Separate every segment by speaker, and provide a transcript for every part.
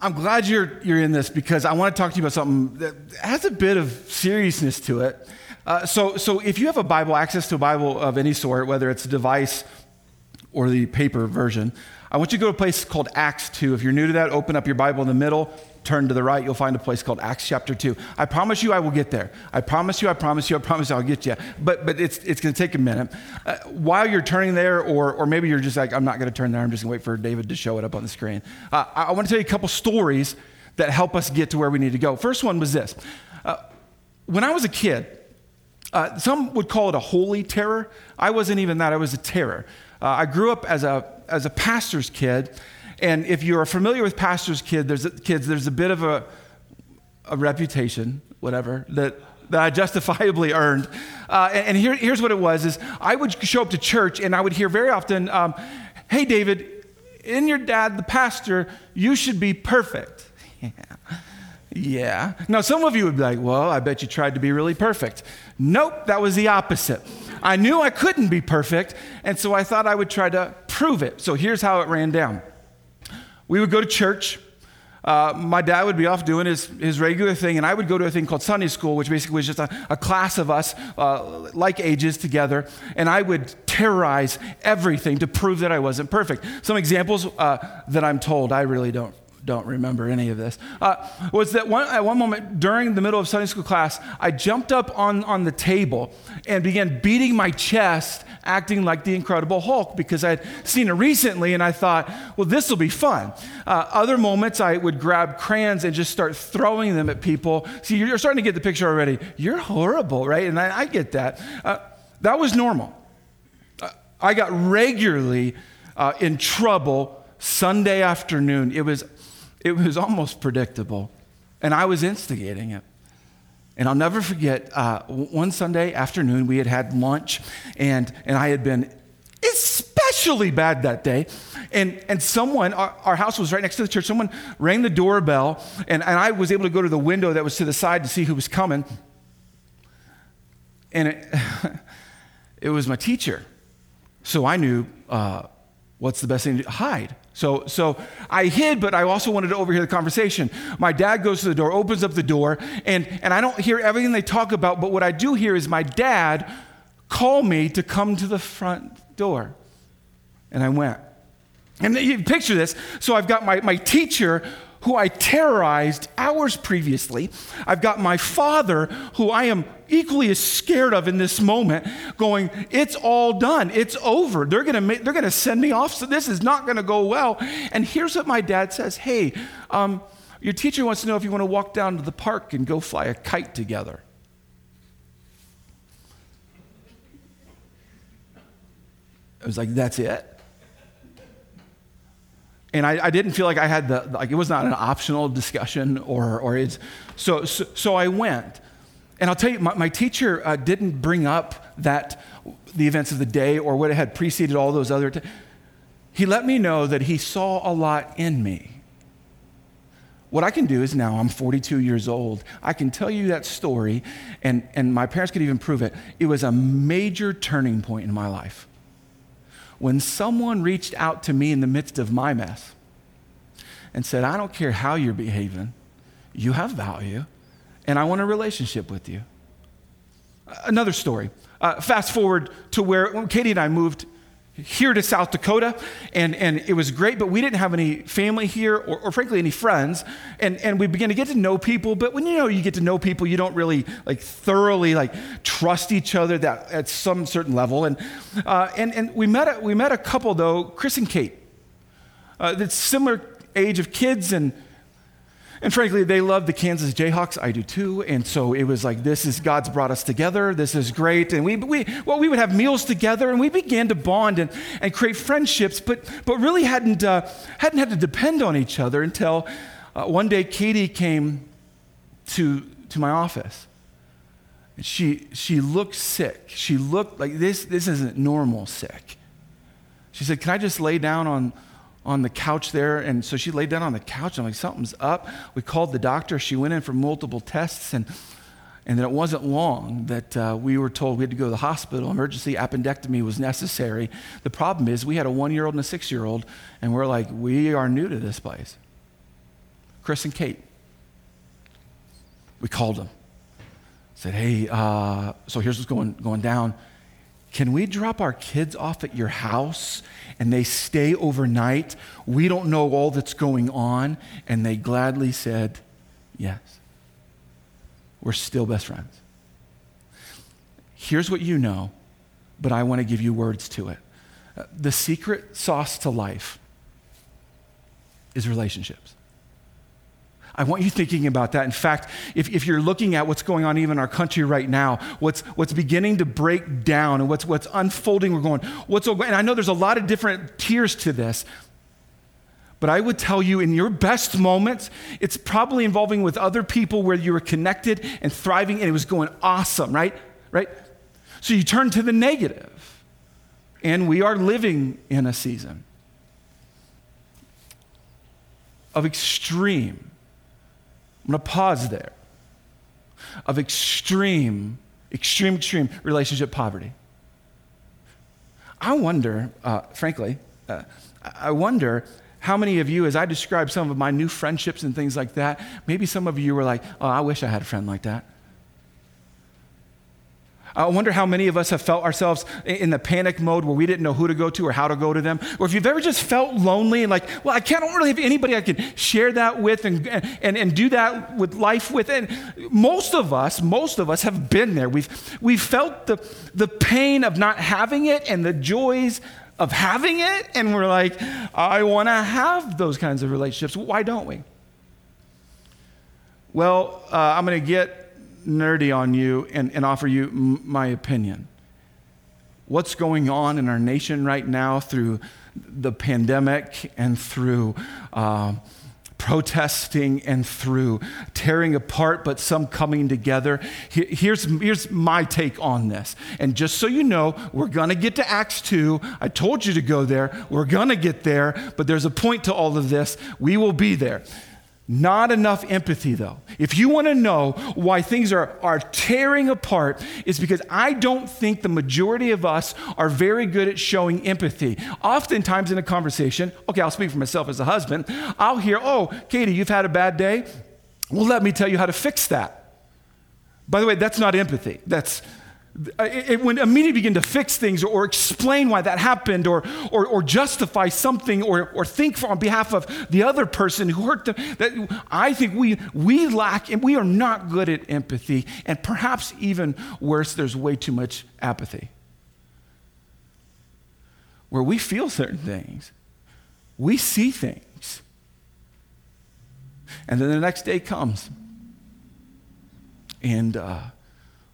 Speaker 1: I'm glad you're, you're in this because I want to talk to you about something that has a bit of seriousness to it. Uh, so, so, if you have a Bible, access to a Bible of any sort, whether it's a device or the paper version, I want you to go to a place called Acts 2. If you're new to that, open up your Bible in the middle, turn to the right, you'll find a place called Acts chapter 2. I promise you I will get there. I promise you, I promise you, I promise you I'll get you. But, but it's, it's going to take a minute. Uh, while you're turning there, or, or maybe you're just like, I'm not going to turn there, I'm just going to wait for David to show it up on the screen. Uh, I, want to tell you a couple stories that help us get to where we need to go. First one was this. Uh, when I was a kid, uh, some would call it a holy terror. I wasn't even that, I was a terror. Uh, I grew up as a, as a pastor's kid, and if you're familiar with pastor's kid, there's a, kids, there's a bit of a, a reputation, whatever, that, that I justifiably earned. Uh, and, and here, here's what it was: is I would show up to church, and I would hear very often, um, "Hey, David, in your dad, the pastor, you should be perfect." Yeah. Yeah. Now, some of you would be like, well, I bet you tried to be really perfect. Nope, that was the opposite. I knew I couldn't be perfect, and so I thought I would try to prove it. So here's how it ran down we would go to church. Uh, my dad would be off doing his, his regular thing, and I would go to a thing called Sunday school, which basically was just a, a class of us, uh, like ages, together, and I would terrorize everything to prove that I wasn't perfect. Some examples uh, that I'm told, I really don't don't remember any of this, uh, was that one, at one moment during the middle of Sunday school class, I jumped up on, on the table and began beating my chest, acting like the Incredible Hulk because I had seen it recently and I thought, well, this will be fun. Uh, other moments, I would grab crayons and just start throwing them at people. See, you're starting to get the picture already. You're horrible, right? And I, I get that. Uh, that was normal. Uh, I got regularly uh, in trouble Sunday afternoon. It was it was almost predictable. And I was instigating it. And I'll never forget uh, one Sunday afternoon, we had had lunch, and, and I had been especially bad that day. And, and someone, our, our, house was right next to the church, someone rang the doorbell, and, and I was able to go to the window that was to the side to see who was coming. And it, it was my teacher. So I knew uh, what's the best thing to hide. So, so I hid, but I also wanted to overhear the conversation. My dad goes to the door, opens up the door, and, and I don't hear everything they talk about, but what I do hear is my dad call me to come to the front door. And I went. And you picture this. So I've got my, my teacher who I terrorized hours previously. I've got my father, who I am equally as scared of in this moment, going, It's all done. It's over. They're going to they're gonna send me off, so this is not going to go well. And here's what my dad says Hey, um, your teacher wants to know if you want to walk down to the park and go fly a kite together. I was like, That's it? And I, I, didn't feel like I had the like it was not an optional discussion or or it's so so, so I went, and I'll tell you my, my teacher uh, didn't bring up that the events of the day or what had preceded all those other. T- he let me know that he saw a lot in me. What I can do is now I'm 42 years old. I can tell you that story, and, and my parents could even prove it. It was a major turning point in my life when someone reached out to me in the midst of my mess and said, I don't care how you're behaving, you have value, and I want a relationship with you. Another story. Uh, fast forward to where Katie and I moved here to South Dakota, and, and it was great, but we didn't have any family here or, or, frankly any friends. And, and we began to get to know people, but when you know you get to know people, you don't really like thoroughly like trust each other that at some certain level. And, uh, and, and we, met a, we met a couple though, Chris and Kate, uh, that's similar age of kids and and frankly, they love the Kansas Jayhawks. I do too. And so it was like, this is God's brought us together. This is great. And we, we, well, we would have meals together and we began to bond and, and create friendships, but, but really hadn't, uh, hadn't had to depend on each other until uh, one day Katie came to, to my office. And she, she looked sick. She looked like this, this isn't normal sick. She said, Can I just lay down on, on the couch there. And so she laid down on the couch. I'm like, something's up. We called the doctor. She went in for multiple tests. And, and then it wasn't long that uh, we were told we had to go to the hospital. Emergency appendectomy was necessary. The problem is we had a one year old and a six year old. And we're like, we are new to this place. Chris and Kate. We called them. Said, hey, uh, so here's what's going, going down. Can we drop our kids off at your house and they stay overnight? We don't know all that's going on. And they gladly said, Yes. We're still best friends. Here's what you know, but I want to give you words to it. Uh, the secret sauce to life is relationships. I want you thinking about that. In fact, if, if you're looking at what's going on even in our country right now, what's, what's beginning to break down and what's, what's unfolding, we're going, what's, and I know there's a lot of different tiers to this, but I would tell you in your best moments, it's probably involving with other people where you were connected and thriving and it was going awesome, right? Right? So you turn to the negative. And we are living in a season of extreme I'm going to pause there. Of extreme, extreme, extreme relationship poverty. I wonder, uh, frankly, uh, I wonder how many of you, as I describe some of my new friendships and things like that, maybe some of you were like, oh, I wish I had a friend like that. I wonder how many of us have felt ourselves in the panic mode where we didn't know who to go to or how to go to them. Or if you've ever just felt lonely and like, well, I can't really have anybody I can share that with and, and, and do that with life with. And most of us, most of us have been there. We've, we've felt the, the pain of not having it and the joys of having it. And we're like, I want to have those kinds of relationships. Why don't we? Well, uh, I'm going to get nerdy on you and, and offer you m- my opinion. What's going on in our nation right now through the pandemic and through uh, protesting and through tearing apart, but some coming together. Here's, here's my take on this. And just so you know, we're going to get to Acts 2. I told you to go there. We're going to get there, but there's a point to all of this. We will be there. Not enough empathy, though. If you want to know why things are, are tearing apart, it's because I don't think the majority of us are very good at showing empathy. Oftentimes in a conversation, okay, I'll speak for myself as a husband, I'll hear, oh, Katie, you've had a bad day? Well, let me tell you how to fix that. By the way, that's not empathy. That's, it, it would immediately begin to fix things or, or explain why that happened or, or, or justify something or, or think for, on behalf of the other person who hurt them. That I think we, we lack and we are not good at empathy. And perhaps even worse, there's way too much apathy. Where we feel certain things, we see things. And then the next day comes. And, uh,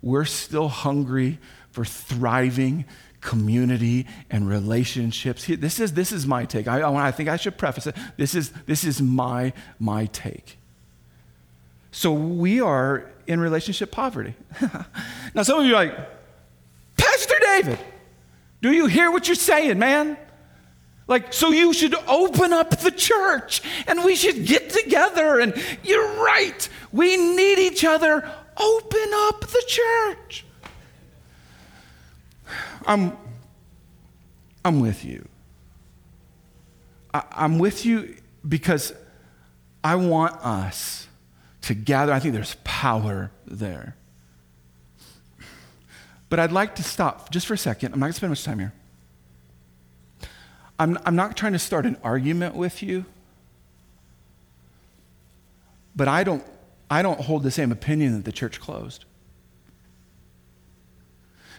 Speaker 1: we're still hungry for thriving community and relationships. This is, this is my take. I, I think I should preface it. This is, this is my, my take. So we are in relationship poverty. now, some of you are like, Pastor David, do you hear what you're saying, man? Like, so you should open up the church and we should get together. And you're right, we need each other Open up the church. I'm, I'm with you. I, I'm with you because I want us to gather. I think there's power there. But I'd like to stop just for a second. I'm not going to spend much time here. I'm, I'm not trying to start an argument with you, but I don't I don't hold the same opinion that the church closed.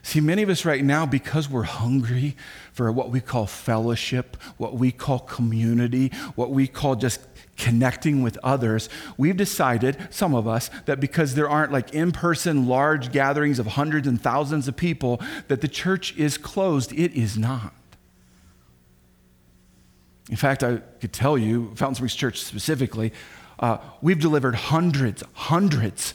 Speaker 1: See, many of us right now, because we're hungry for what we call fellowship, what we call community, what we call just connecting with others, we've decided, some of us, that because there aren't like in person large gatherings of hundreds and thousands of people, that the church is closed. It is not. In fact, I could tell you, Fountain Springs Church specifically, uh, we've delivered hundreds, hundreds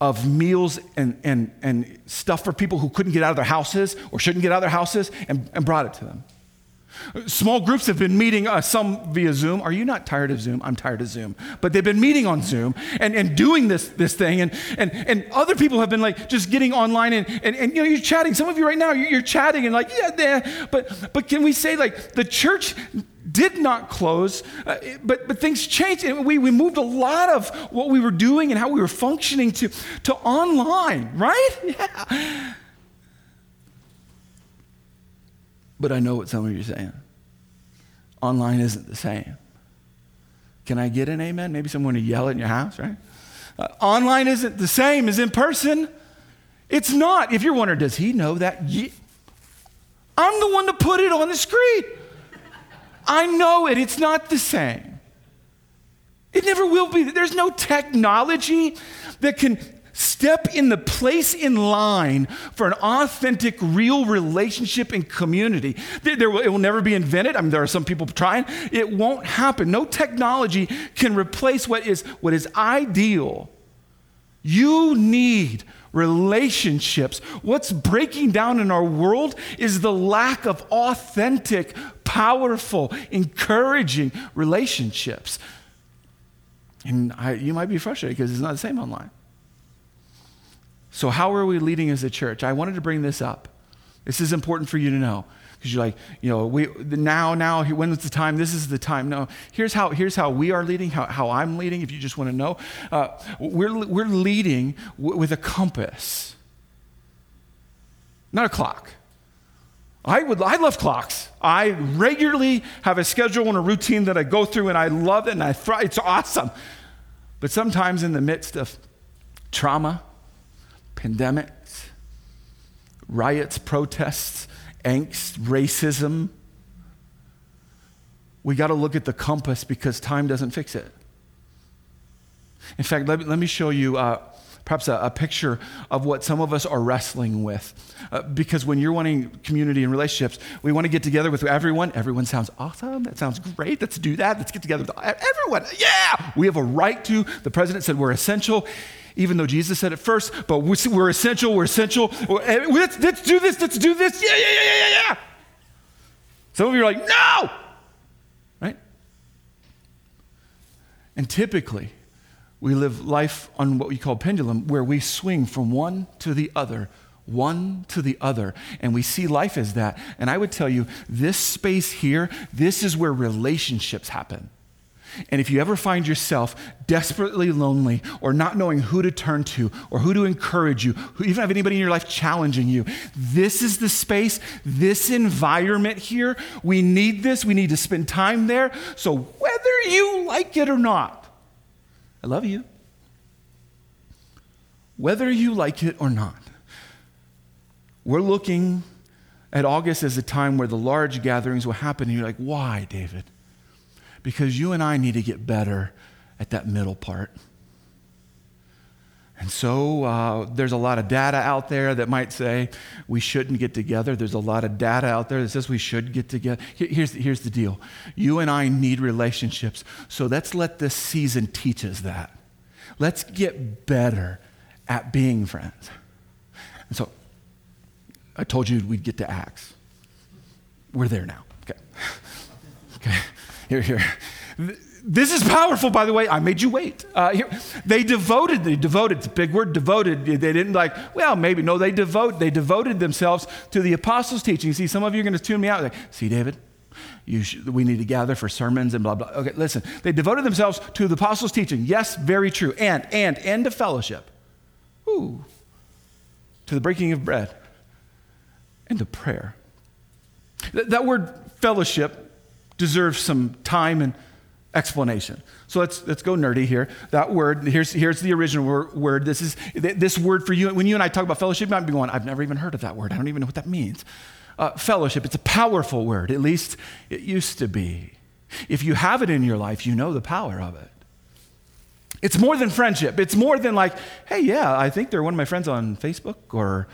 Speaker 1: of meals and, and, and stuff for people who couldn't get out of their houses or shouldn't get out of their houses and, and brought it to them. Small groups have been meeting, uh, some via Zoom. Are you not tired of Zoom? I'm tired of Zoom. But they've been meeting on Zoom and, and doing this, this thing. And, and, and other people have been like just getting online and, and, and you know, you're chatting. Some of you right now, you're, you're chatting and like, yeah, yeah. But, but can we say like the church did not close, uh, but, but things changed. And we, we moved a lot of what we were doing and how we were functioning to, to online, right? Yeah. But I know what some of you are saying. Online isn't the same. Can I get an amen? Maybe someone to yell in your house, right? Uh, online isn't the same as in person. It's not. If you're wondering, does he know that? I'm the one to put it on the screen. I know it. It's not the same. It never will be. There's no technology that can step in the place in line for an authentic, real relationship and community. There, there will, it will never be invented. I mean, there are some people trying. It won't happen. No technology can replace what is, what is ideal. You need relationships. What's breaking down in our world is the lack of authentic, powerful, encouraging relationships. And I, you might be frustrated because it's not the same online. So, how are we leading as a church? I wanted to bring this up. This is important for you to know because you're like, you know, we now, now, when is the time? This is the time. No, here's how, here's how we are leading, how, how I'm leading, if you just want to know. Uh, we're, we're leading w- with a compass, not a clock. I would I love clocks. I regularly have a schedule and a routine that I go through and I love it and I thrive. It's awesome. But sometimes in the midst of trauma, pandemics, riots, protests, angst, racism. We got to look at the compass because time doesn't fix it. In fact, let me, let me show you uh, perhaps a, a, picture of what some of us are wrestling with. Uh, because when you're wanting community and relationships, we want to get together with everyone. Everyone sounds awesome. That sounds great. Let's do that. Let's get together with everyone. Yeah, we have a right to. The president said we're essential even though Jesus said it first, but we're essential, we're essential. Eh, let's, let's do this, let's do this. Yeah, yeah, yeah, yeah, yeah. Some of you are like, no! Right? And typically, we live life on what we call pendulum, where we swing from one to the other, one to the other. And we see life as that. And I would tell you, this space here, this is where relationships happen. And if you ever find yourself desperately lonely or not knowing who to turn to or who to encourage you, who even have anybody in your life challenging you, this is the space, this environment here. We need this. We need to spend time there. So whether you like it or not, I love you. Whether you like it or not, we're looking at August as a time where the large gatherings will happen. And you're like, why, David? because you and I need to get better at that middle part. And so uh, there's a lot of data out there that might say we shouldn't get together. There's a lot of data out there that says we should get together. Here's, here's the deal you and I need relationships. So let's let this season teach us that. Let's get better at being friends. And so I told you we'd get to Acts. We're there now. Okay. Okay. Here, here. This is powerful, by the way. I made you wait. Uh, here, they devoted, they devoted, it's a big word, devoted. They didn't like, well, maybe. No, they devote, they devoted themselves to the apostles' teaching. See, some of you are going to tune me out. Like, see, David, we need to gather for sermons and blah, blah. Okay, listen. They devoted themselves to the apostles' teaching. Yes, very true. And, and, and to fellowship. Ooh. To the breaking of bread. And to prayer. That, that word fellowship deserves some time and explanation. So let's, let's go nerdy here. That word, here's, here's the original word. This is this word for you. When you and I talk about fellowship, you might be going, I've never even heard of that word. I don't even know what that means. Uh, fellowship, it's a powerful word. At least it used to be. If you have it in your life, you know the power of it. It's more than friendship. It's more than like, hey, yeah, I think they're one of my friends on Facebook or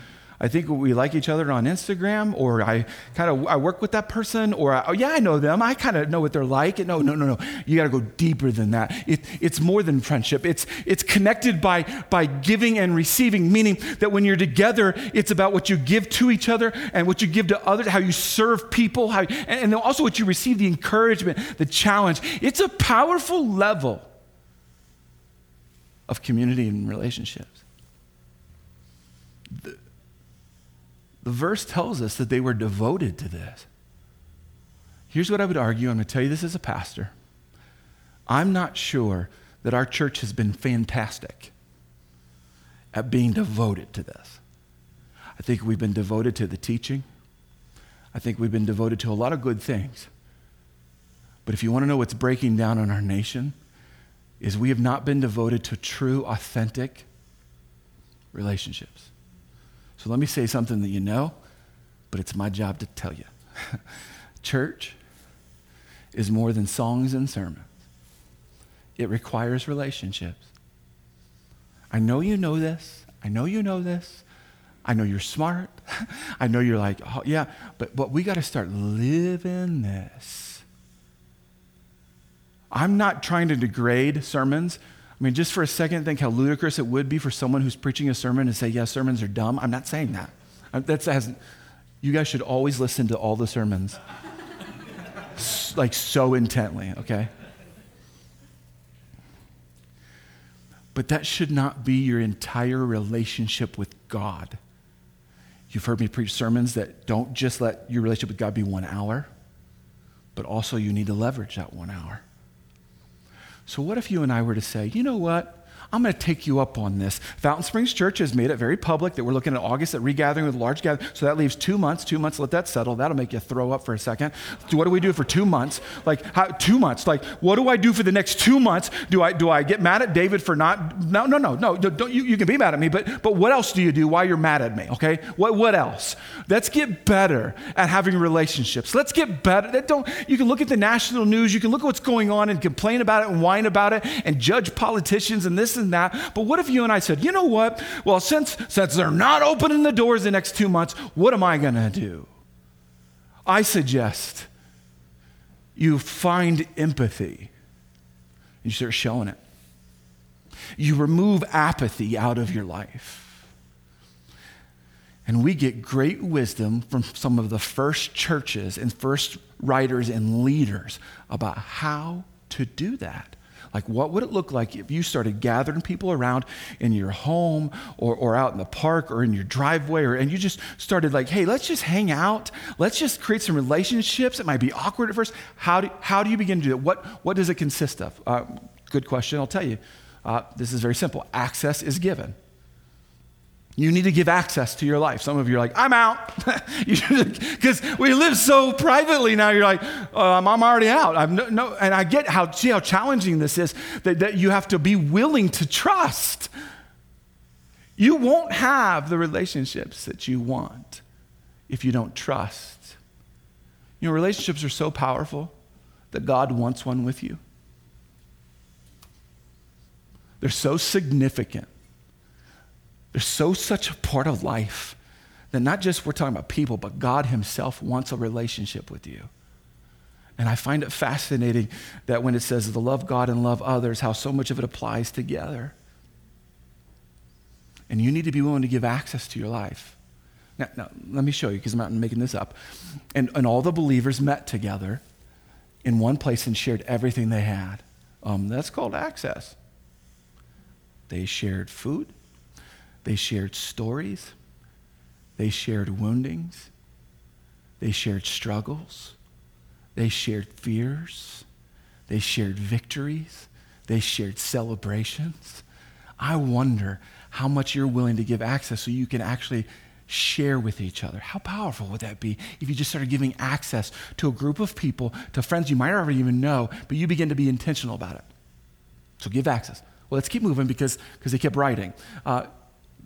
Speaker 1: I think we like each other on Instagram, or I kind of I work with that person, or I, oh yeah, I know them. I kind of know what they're like. No, no, no, no. You got to go deeper than that. It, it's more than friendship. It's it's connected by by giving and receiving, meaning that when you're together, it's about what you give to each other and what you give to others, how you serve people, how and, and also what you receive, the encouragement, the challenge. It's a powerful level of community and relationships. The verse tells us that they were devoted to this. Here's what I would argue. I'm going to tell you this as a pastor. I'm not sure that our church has been fantastic at being devoted to this. I think we've been devoted to the teaching. I think we've been devoted to a lot of good things. But if you want to know what's breaking down in our nation, is we have not been devoted to true, authentic relationships. So let me say something that you know, but it's my job to tell you. Church is more than songs and sermons, it requires relationships. I know you know this. I know you know this. I know you're smart. I know you're like, oh, yeah, but, but we got to start living this. I'm not trying to degrade sermons. I mean, just for a second, think how ludicrous it would be for someone who's preaching a sermon to say, yeah, sermons are dumb. I'm not saying that. That's, has, you guys should always listen to all the sermons, like so intently, okay? But that should not be your entire relationship with God. You've heard me preach sermons that don't just let your relationship with God be one hour, but also you need to leverage that one hour. So, what if you and I were to say, you know what? I'm going to take you up on this. Fountain Springs Church has made it very public that we're looking at August at regathering with large gathering. So that leaves two months. Two months, let that settle. That'll make you throw up for a second. What do we do for two months? Like how, two months. Like what do I do for the next two months? Do I do I get mad at David for not? No, no, no, no. Don't, you, you can be mad at me, but but what else do you do while you're mad at me? Okay. What what else? Let's get better at having relationships. Let's get better. Don't you can look at the national news. You can look at what's going on and complain about it and whine about it and judge politicians and this and that. But what if you and I said, you know what? Well, since, since they're not opening the doors the next two months, what am I going to do? I suggest you find empathy. You start showing it. You remove apathy out of your life. And we get great wisdom from some of the first churches and first writers and leaders about how to do that. Like, what would it look like if you started gathering people around in your home or, or out in the park or in your driveway, or, and you just started, like, hey, let's just hang out. Let's just create some relationships. It might be awkward at first. How do, how do you begin to do that? What, what does it consist of? Uh, good question. I'll tell you. Uh, this is very simple access is given. You need to give access to your life. Some of you are like, I'm out. Because we live so privately now. You're like, um, I'm already out. I'm no, no, and I get how, see how challenging this is that, that you have to be willing to trust. You won't have the relationships that you want if you don't trust. You know, relationships are so powerful that God wants one with you. They're so significant they're so such a part of life that not just we're talking about people, but God Himself wants a relationship with you. And I find it fascinating that when it says to love God and love others, how so much of it applies together. And you need to be willing to give access to your life. Now, now let me show you, because I'm not making this up. And, and all the believers met together in one place and shared everything they had. Um, that's called access. They shared food, they shared stories, they shared woundings, they shared struggles, they shared fears, they shared victories, they shared celebrations. I wonder how much you're willing to give access so you can actually share with each other. How powerful would that be if you just started giving access to a group of people, to friends you might not even know, but you begin to be intentional about it? So give access. Well, let's keep moving because because they kept writing. Uh,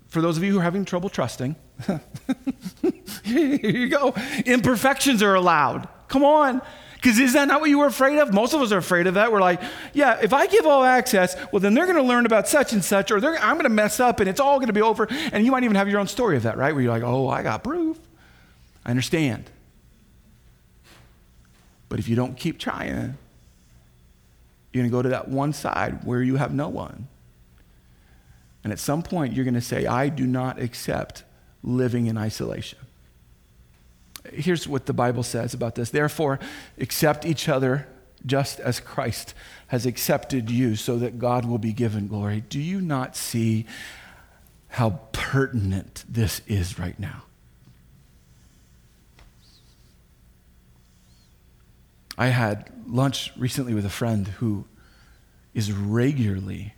Speaker 1: for those of you who are having trouble trusting, here you go. Imperfections are allowed. Come on. Because is that not what you were afraid of? Most of us are afraid of that. We're like, yeah, if I give all access, well, then they're going to learn about such and such, or I'm going to mess up and it's all going to be over. And you might even have your own story of that, right? Where you're like, oh, I got proof. I understand. But if you don't keep trying, you're going to go to that one side where you have no one. And at some point, you're going to say, I do not accept living in isolation. Here's what the Bible says about this. Therefore, accept each other just as Christ has accepted you, so that God will be given glory. Do you not see how pertinent this is right now? I had lunch recently with a friend who is regularly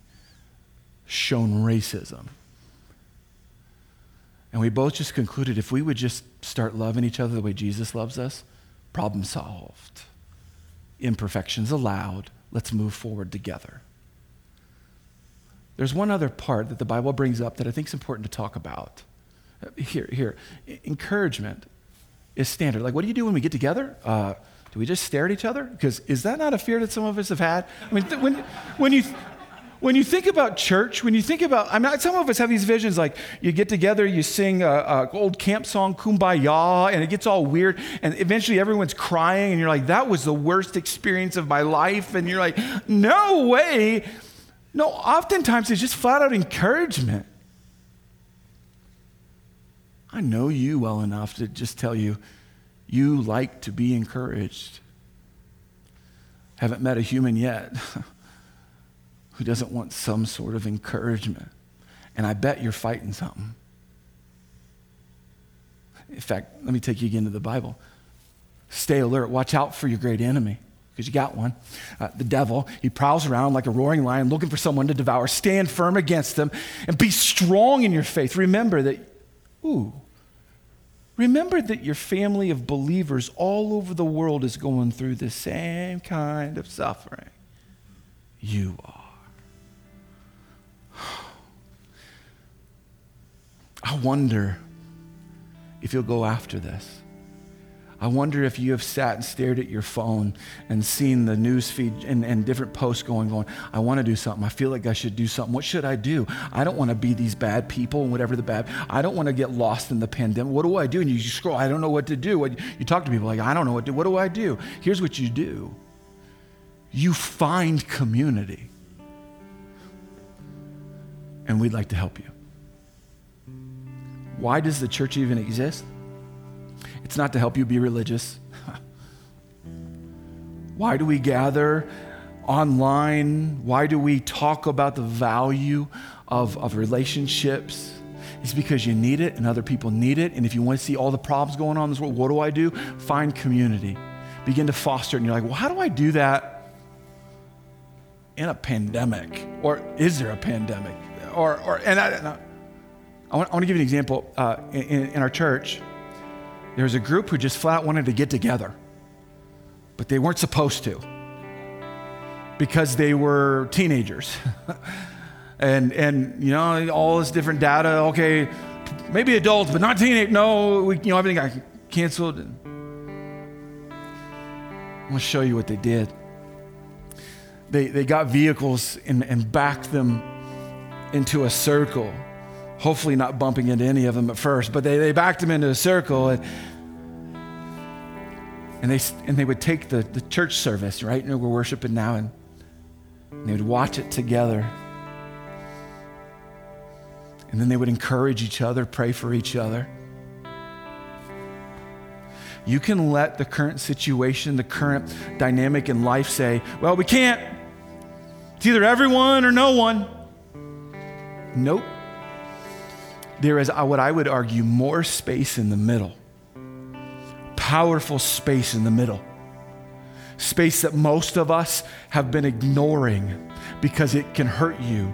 Speaker 1: shown racism. And we both just concluded if we would just start loving each other the way Jesus loves us, problem solved. Imperfections allowed. Let's move forward together. There's one other part that the Bible brings up that I think is important to talk about. Here, here. Encouragement is standard. Like, what do you do when we get together? Uh, do we just stare at each other? Because is that not a fear that some of us have had? I mean, th- when, when you when you think about church, when you think about, I mean, some of us have these visions like you get together, you sing a, old camp song, Kumbaya, and it gets all weird, and eventually everyone's crying, and you're like, that was the worst experience of my life, and you're like, no way. No, oftentimes it's just flat out encouragement. I know you well enough to just tell you, you like to be encouraged. Haven't met a human yet. who doesn't want some sort of encouragement. And I bet you're fighting something. In fact, let me take you again to the Bible. Stay alert. Watch out for your great enemy, because you got one. Uh, the devil, he prowls around like a roaring lion looking for someone to devour. Stand firm against them and be strong in your faith. Remember that, ooh, remember that your family of believers all over the world is going through the same kind of suffering you are. I wonder if you'll go after this. I wonder if you have sat and stared at your phone and seen the news feed and, and different posts going, going, I want to do something. I feel like I should do something. What should I do? I don't want to be these bad people and whatever the bad. I don't want to get lost in the pandemic. What do I do? And you scroll, I don't know what to do. You talk to people like, I don't know what to do. What do I do? Here's what you do. You find community. And we'd like to help you. Why does the church even exist? It's not to help you be religious. Why do we gather online? Why do we talk about the value of, of relationships? It's because you need it and other people need it. And if you want to see all the problems going on in this world, what do I do? Find community. Begin to foster it. And you're like, well, how do I do that in a pandemic? Or is there a pandemic? Or, or and I, I want, I want to give you an example. Uh, in, in our church, there was a group who just flat wanted to get together, but they weren't supposed to because they were teenagers. and, and, you know, all this different data, okay, maybe adults, but not teenage. No, we, you know, everything got canceled. I'm going to show you what they did. They, they got vehicles and, and backed them into a circle hopefully not bumping into any of them at first, but they, they backed them into a circle. And, and, they, and they would take the, the church service, right? And we're worshiping now, and, and they would watch it together. And then they would encourage each other, pray for each other. You can let the current situation, the current dynamic in life say, well, we can't. It's either everyone or no one. Nope there is uh, what I would argue more space in the middle. Powerful space in the middle. Space that most of us have been ignoring because it can hurt you,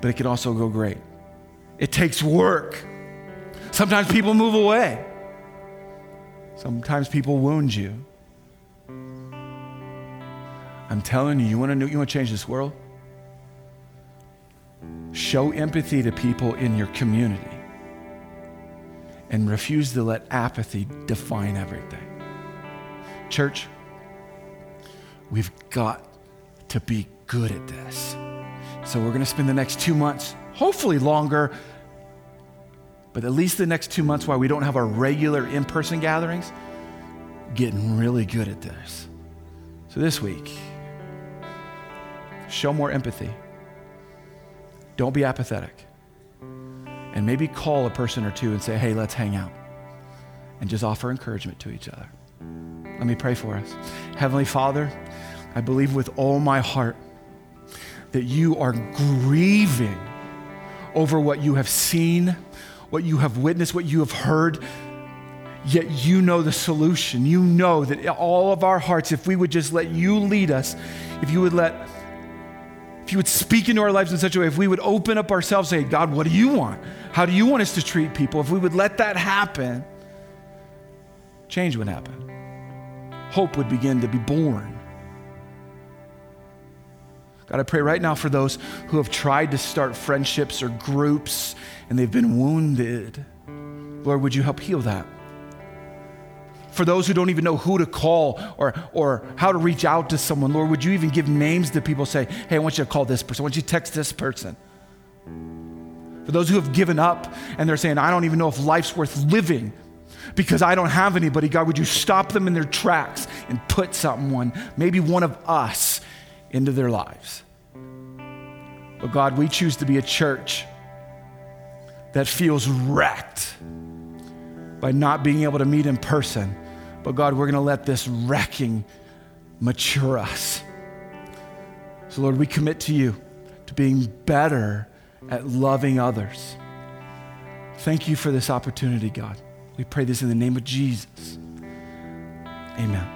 Speaker 1: but it can also go great. It takes work. Sometimes people move away. Sometimes people wound you. I'm telling you, you want to you want to change this world? Show empathy to people in your community and refuse to let apathy define everything. Church, we've got to be good at this. So we're going to spend the next two months, hopefully longer, but at least the next two months while we don't have our regular in person gatherings, getting really good at this. So this week, show more empathy. Don't be apathetic and maybe call a person or two and say, hey, let's hang out. And just offer encouragement to each other. Let me pray for us. Heavenly Father, I believe with all my heart that you are grieving over what you have seen, what you have witnessed, what you have heard. Yet you know the solution. You know that all of our hearts, if we would just let you lead us, if you would let, if you would speak into our lives in such a way, if we would open up ourselves, say, God, what do you want? How do you want us to treat people? If we would let that happen, change would happen. Hope would begin to be born. God, I pray right now for those who have tried to start friendships or groups and they've been wounded. Lord, would you help heal that? For those who don't even know who to call or, or how to reach out to someone, Lord, would you even give names to people? Say, hey, I want you to call this person. I want you to text this person. For those who have given up and they're saying, I don't even know if life's worth living because I don't have anybody, God, would you stop them in their tracks and put someone, maybe one of us, into their lives. But God, we choose to be a church that feels wrecked by not being able to meet in person. But God, we're going to let this wrecking mature us. So, Lord, we commit to you to being better at loving others. Thank you for this opportunity, God. We pray this in the name of Jesus. Amen.